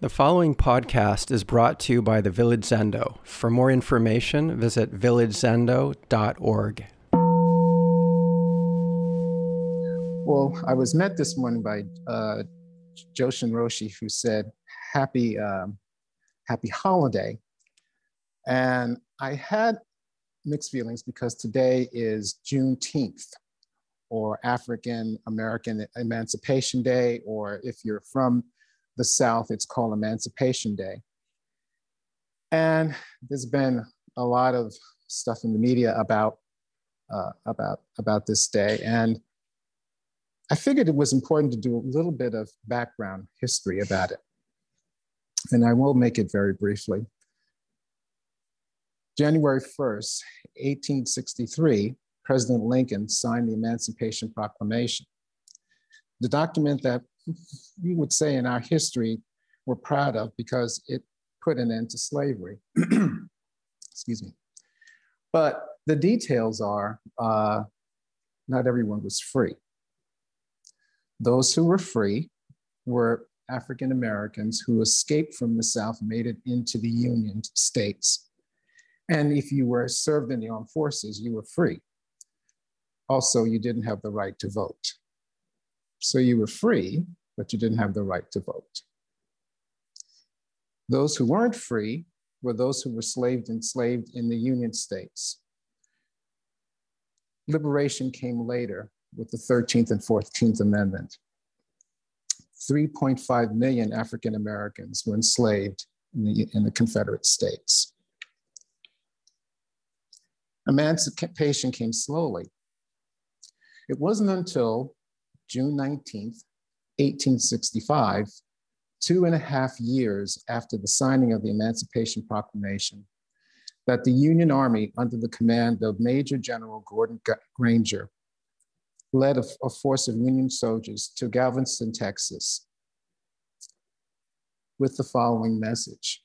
The following podcast is brought to you by the Village Zendo. For more information, visit villagezendo.org. Well, I was met this morning by uh, Joshin Roshi, who said, "Happy, um, happy holiday," and I had mixed feelings because today is Juneteenth, or African American Emancipation Day, or if you're from the South, it's called Emancipation Day. And there's been a lot of stuff in the media about, uh, about, about this day. And I figured it was important to do a little bit of background history about it. And I will make it very briefly. January 1st, 1863, President Lincoln signed the Emancipation Proclamation. The document that we would say in our history we're proud of because it put an end to slavery. Excuse me. But the details are uh, not everyone was free. Those who were free were African Americans who escaped from the South, made it into the Union states. And if you were served in the armed forces, you were free. Also, you didn't have the right to vote. So you were free, but you didn't have the right to vote. Those who weren't free were those who were slaved enslaved in the Union states. Liberation came later with the 13th and 14th Amendment. 3.5 million African Americans were enslaved in the, in the Confederate States. Emancipation came slowly. It wasn't until June 19th, 1865, two and a half years after the signing of the Emancipation Proclamation, that the Union Army, under the command of Major General Gordon Granger, led a, a force of Union soldiers to Galveston, Texas, with the following message.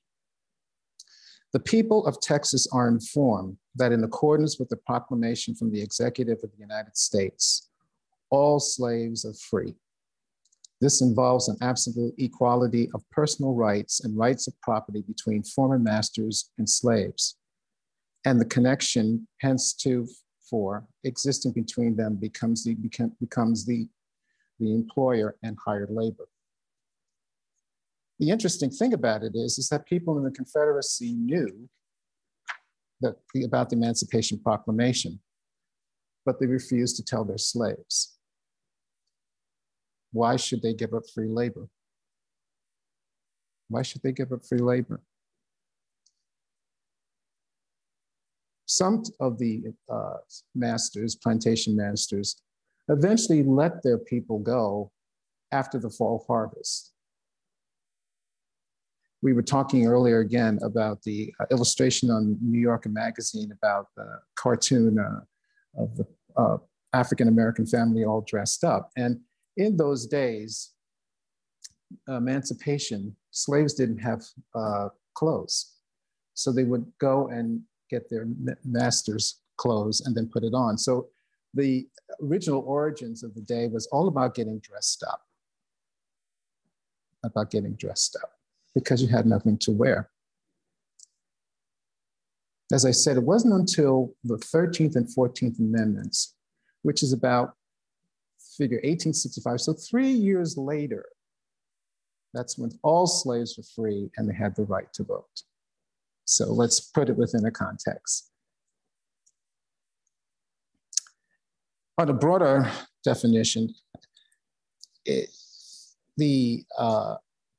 The people of Texas are informed that in accordance with the proclamation from the executive of the United States, all slaves are free. This involves an absolute equality of personal rights and rights of property between former masters and slaves. And the connection, hence to for existing between them becomes the, becomes the, the employer and hired labor. The interesting thing about it is, is that people in the Confederacy knew that, about the Emancipation Proclamation, but they refused to tell their slaves. Why should they give up free labor? Why should they give up free labor? Some of the uh, masters, plantation masters, eventually let their people go after the fall harvest. We were talking earlier again about the uh, illustration on New Yorker Magazine about the cartoon uh, of the uh, African American family all dressed up. And in those days, emancipation, slaves didn't have uh, clothes. So they would go and get their master's clothes and then put it on. So the original origins of the day was all about getting dressed up, about getting dressed up because you had nothing to wear. As I said, it wasn't until the 13th and 14th Amendments, which is about figure 1865. So three years later, that's when all slaves were free and they had the right to vote. So let's put it within a context. On a broader definition, it, the uh,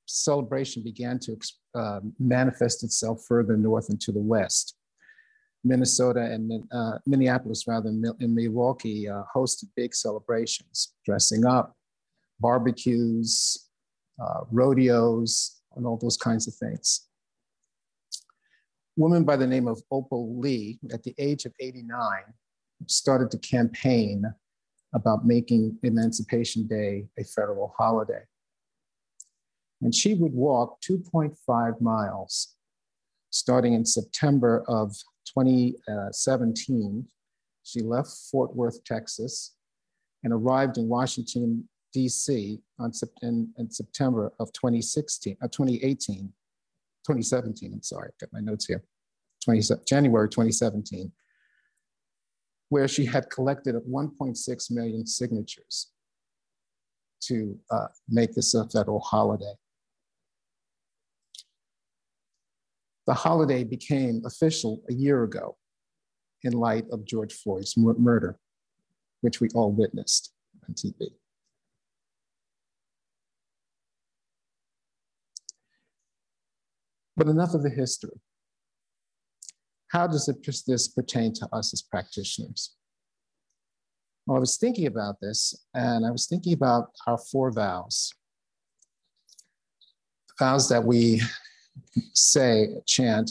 celebration began to uh, manifest itself further north and to the west. Minnesota and uh, Minneapolis, rather, in Milwaukee, uh, hosted big celebrations, dressing up, barbecues, uh, rodeos, and all those kinds of things. A woman by the name of Opal Lee, at the age of 89, started to campaign about making Emancipation Day a federal holiday. And she would walk 2.5 miles starting in September of 2017, she left Fort Worth, Texas, and arrived in Washington, DC on, in, in September of 2016, uh, 2018, 2017, I'm sorry, I've got my notes here, 20, January 2017, where she had collected 1.6 million signatures to uh, make this a federal holiday. The holiday became official a year ago in light of George Floyd's murder, which we all witnessed on TV. But enough of the history. How does it, this pertain to us as practitioners? Well, I was thinking about this, and I was thinking about our four vows. Vows that we say, chant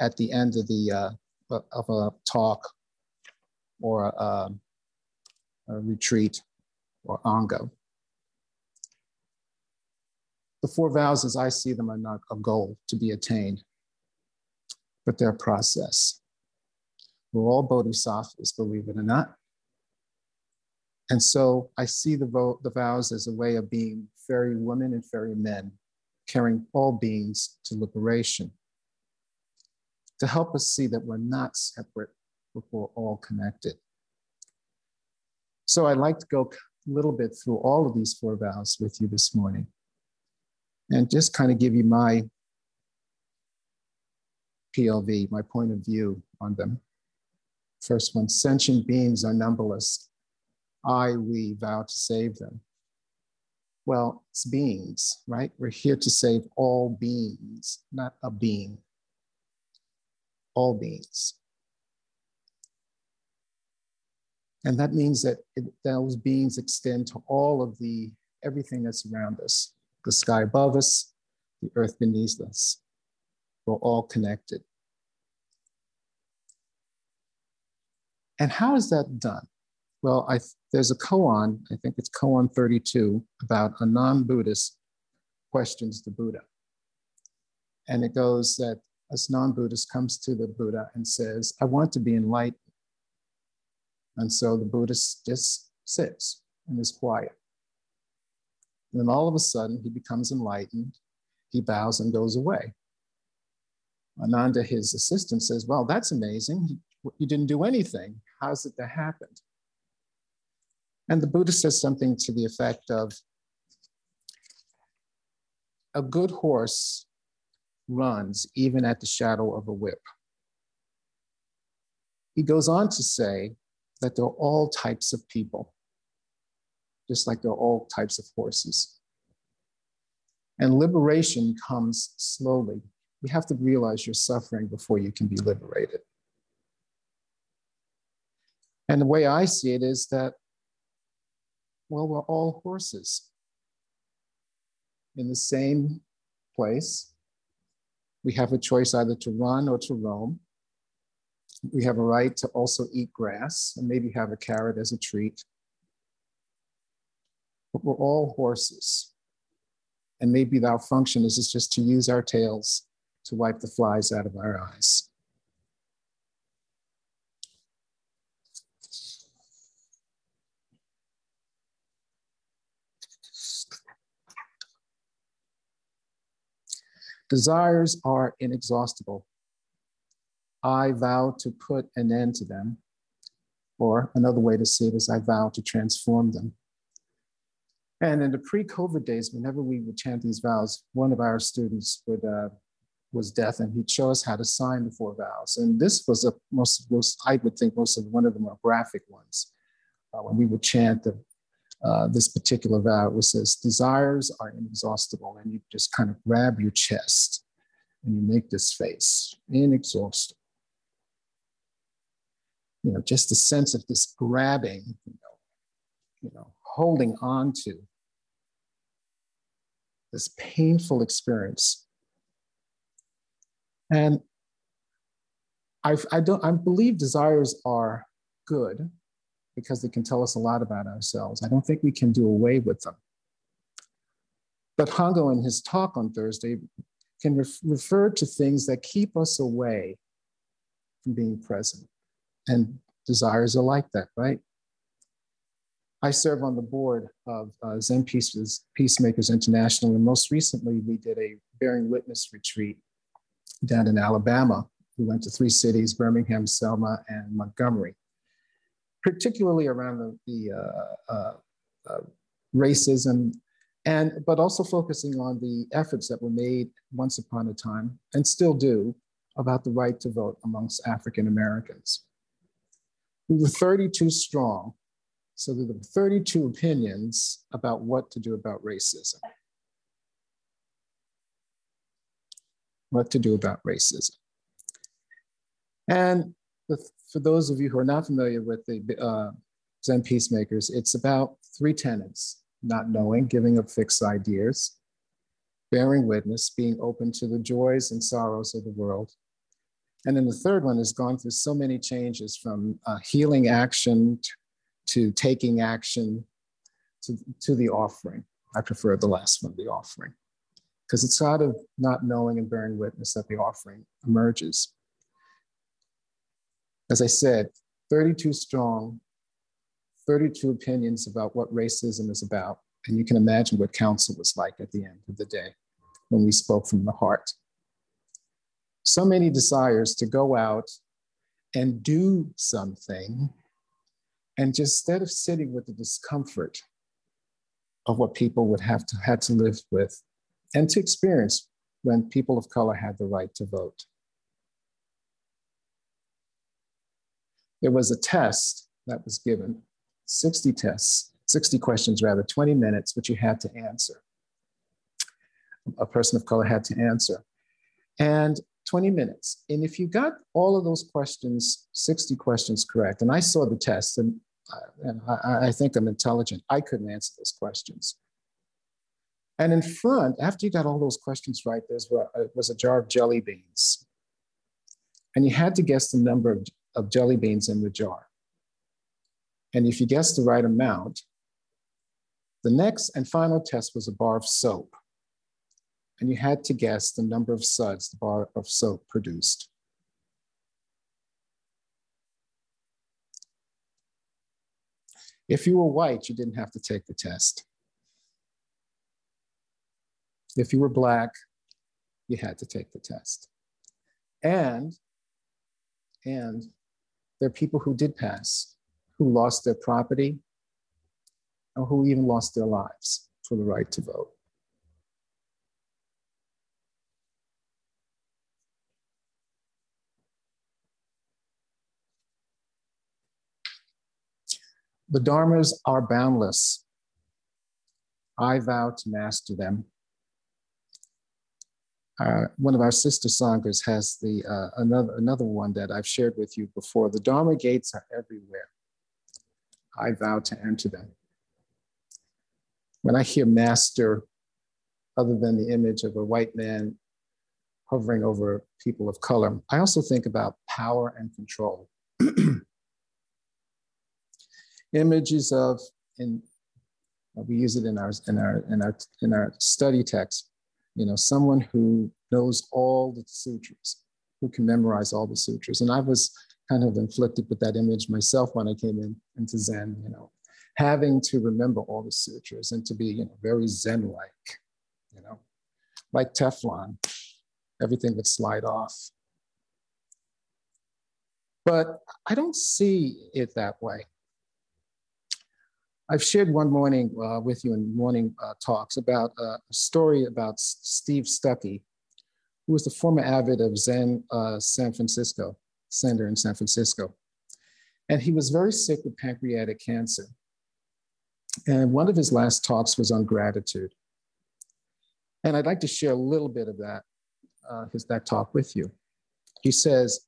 at the end of the uh, of a talk or a, a retreat or ango. The four vows, as I see them, are not a goal to be attained, but they're a process. We're all bodhisattvas, believe it or not. And so I see the, vo- the vows as a way of being ferry women and ferry men, carrying all beings to liberation, to help us see that we're not separate, but we're all connected. So I'd like to go a little bit through all of these four vows with you this morning and just kind of give you my PLV, my point of view on them. First one sentient beings are numberless. I, we vow to save them. Well, it's beings, right? We're here to save all beings, not a being. All beings. And that means that it, those beings extend to all of the everything that's around us the sky above us, the earth beneath us. We're all connected. And how is that done? Well, I, there's a koan, I think it's koan 32, about a non Buddhist questions the Buddha. And it goes that a non Buddhist comes to the Buddha and says, I want to be enlightened. And so the Buddhist just sits and is quiet. And then all of a sudden, he becomes enlightened. He bows and goes away. Ananda, his assistant, says, Well, that's amazing. You didn't do anything. How's it that happened? And the Buddha says something to the effect of a good horse runs even at the shadow of a whip. He goes on to say that there are all types of people just like there are all types of horses. And liberation comes slowly. You have to realize you're suffering before you can be liberated. And the way I see it is that, well, we're all horses in the same place. We have a choice either to run or to roam. We have a right to also eat grass and maybe have a carrot as a treat but we're all horses. And maybe our function is just to use our tails to wipe the flies out of our eyes. Desires are inexhaustible. I vow to put an end to them. Or another way to say it is, I vow to transform them. And in the pre-COVID days, whenever we would chant these vows, one of our students would uh, was deaf, and he'd show us how to sign the four vows. And this was a most, most I would think most of one of the more graphic ones. Uh, when we would chant the, uh, this particular vow, it says, "Desires are inexhaustible," and you just kind of grab your chest and you make this face, inexhaustible. You know, just the sense of this grabbing, you know, you know, holding on to this painful experience. And I, I don't I believe desires are good because they can tell us a lot about ourselves. I don't think we can do away with them. But Hango in his talk on Thursday can ref, refer to things that keep us away from being present. And desires are like that, right? I serve on the board of uh, Zen Peace, Peacemakers International, and most recently we did a bearing witness retreat down in Alabama. We went to three cities, Birmingham, Selma, and Montgomery, particularly around the, the uh, uh, uh racism, and but also focusing on the efforts that were made once upon a time and still do about the right to vote amongst African Americans. We were 32 strong so there were 32 opinions about what to do about racism. What to do about racism. And for those of you who are not familiar with the uh, Zen Peacemakers, it's about three tenets not knowing, giving up fixed ideas, bearing witness, being open to the joys and sorrows of the world. And then the third one has gone through so many changes from uh, healing action to taking action to, to the offering. I prefer the last one, the offering, because it's out of not knowing and bearing witness that the offering emerges. As I said, 32 strong, 32 opinions about what racism is about. And you can imagine what council was like at the end of the day when we spoke from the heart. So many desires to go out and do something and just instead of sitting with the discomfort of what people would have to had to live with and to experience when people of color had the right to vote. There was a test that was given, 60 tests, 60 questions rather, 20 minutes, which you had to answer. A person of color had to answer. And 20 minutes. And if you got all of those questions, 60 questions correct, and I saw the test, and, uh, and I, I think I'm intelligent, I couldn't answer those questions. And in front, after you got all those questions right, there uh, was a jar of jelly beans. And you had to guess the number of, of jelly beans in the jar. And if you guessed the right amount, the next and final test was a bar of soap and you had to guess the number of suds the bar of soap produced. If you were white, you didn't have to take the test. If you were black, you had to take the test. And, and there are people who did pass, who lost their property, or who even lost their lives for the right to vote. The dharmas are boundless. I vow to master them. Uh, one of our sister sanghas has the uh, another another one that I've shared with you before. The dharma gates are everywhere. I vow to enter them. When I hear master, other than the image of a white man hovering over people of color, I also think about power and control. images of, and we use it in our, in our, in our, in our study text, you know, someone who knows all the sutras, who can memorize all the sutras. And I was kind of inflicted with that image myself when I came in into Zen, you know, having to remember all the sutras and to be, you know, very Zen-like, you know, like Teflon, everything would slide off. But I don't see it that way. I've shared one morning uh, with you in morning uh, talks about uh, a story about Steve Stuckey, who was the former abbot of Zen uh, San Francisco, Center in San Francisco. And he was very sick with pancreatic cancer. And one of his last talks was on gratitude. And I'd like to share a little bit of that, uh, his, that talk with you. He says,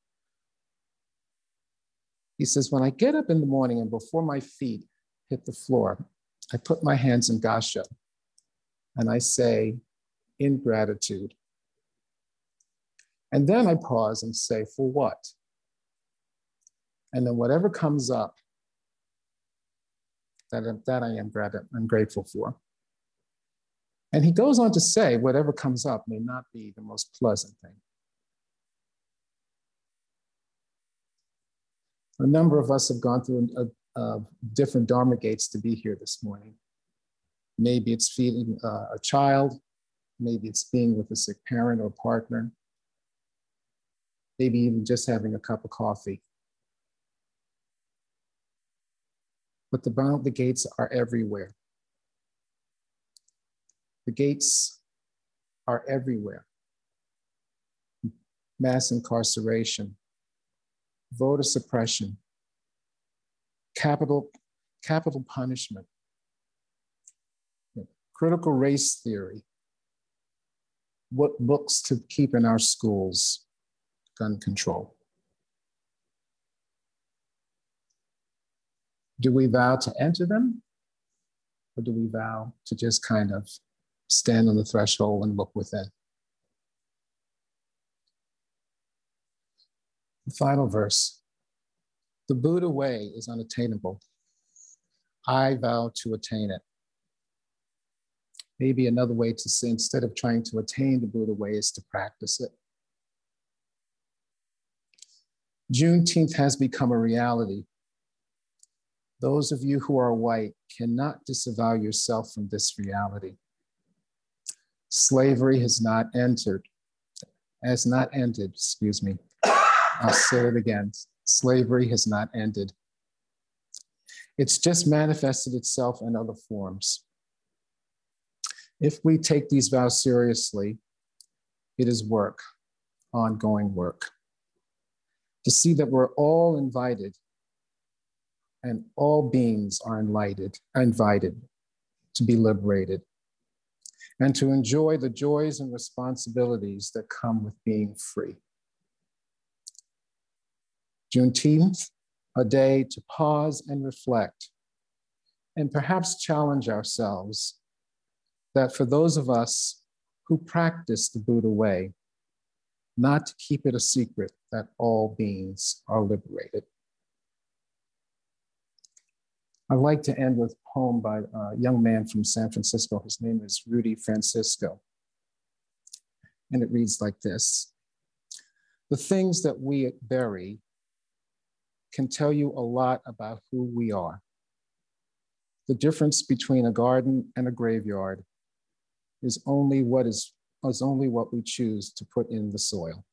he says, when I get up in the morning and before my feet hit the floor, I put my hands in Gasho and I say, in gratitude. And then I pause and say, for what? And then whatever comes up, that, that I am grat- I'm grateful for. And he goes on to say, whatever comes up may not be the most pleasant thing. A number of us have gone through a, of different Dharma gates to be here this morning. Maybe it's feeding uh, a child, maybe it's being with a sick parent or partner, maybe even just having a cup of coffee. But the, the gates are everywhere. The gates are everywhere. Mass incarceration, voter suppression, capital, capital punishment, hmm. critical race theory, what books to keep in our schools, gun control. Do we vow to enter them? Or do we vow to just kind of stand on the threshold and look within? The final verse The Buddha way is unattainable. I vow to attain it. Maybe another way to say, instead of trying to attain the Buddha way, is to practice it. Juneteenth has become a reality. Those of you who are white cannot disavow yourself from this reality. Slavery has not entered, has not ended, excuse me. I'll say it again. Slavery has not ended. It's just manifested itself in other forms. If we take these vows seriously, it is work, ongoing work. To see that we're all invited and all beings are invited, invited to be liberated and to enjoy the joys and responsibilities that come with being free. Juneteenth, a day to pause and reflect and perhaps challenge ourselves that for those of us who practice the Buddha way, not to keep it a secret that all beings are liberated. I'd like to end with a poem by a young man from San Francisco. His name is Rudy Francisco. And it reads like this The things that we bury can tell you a lot about who we are. The difference between a garden and a graveyard is only what is, is only what we choose to put in the soil.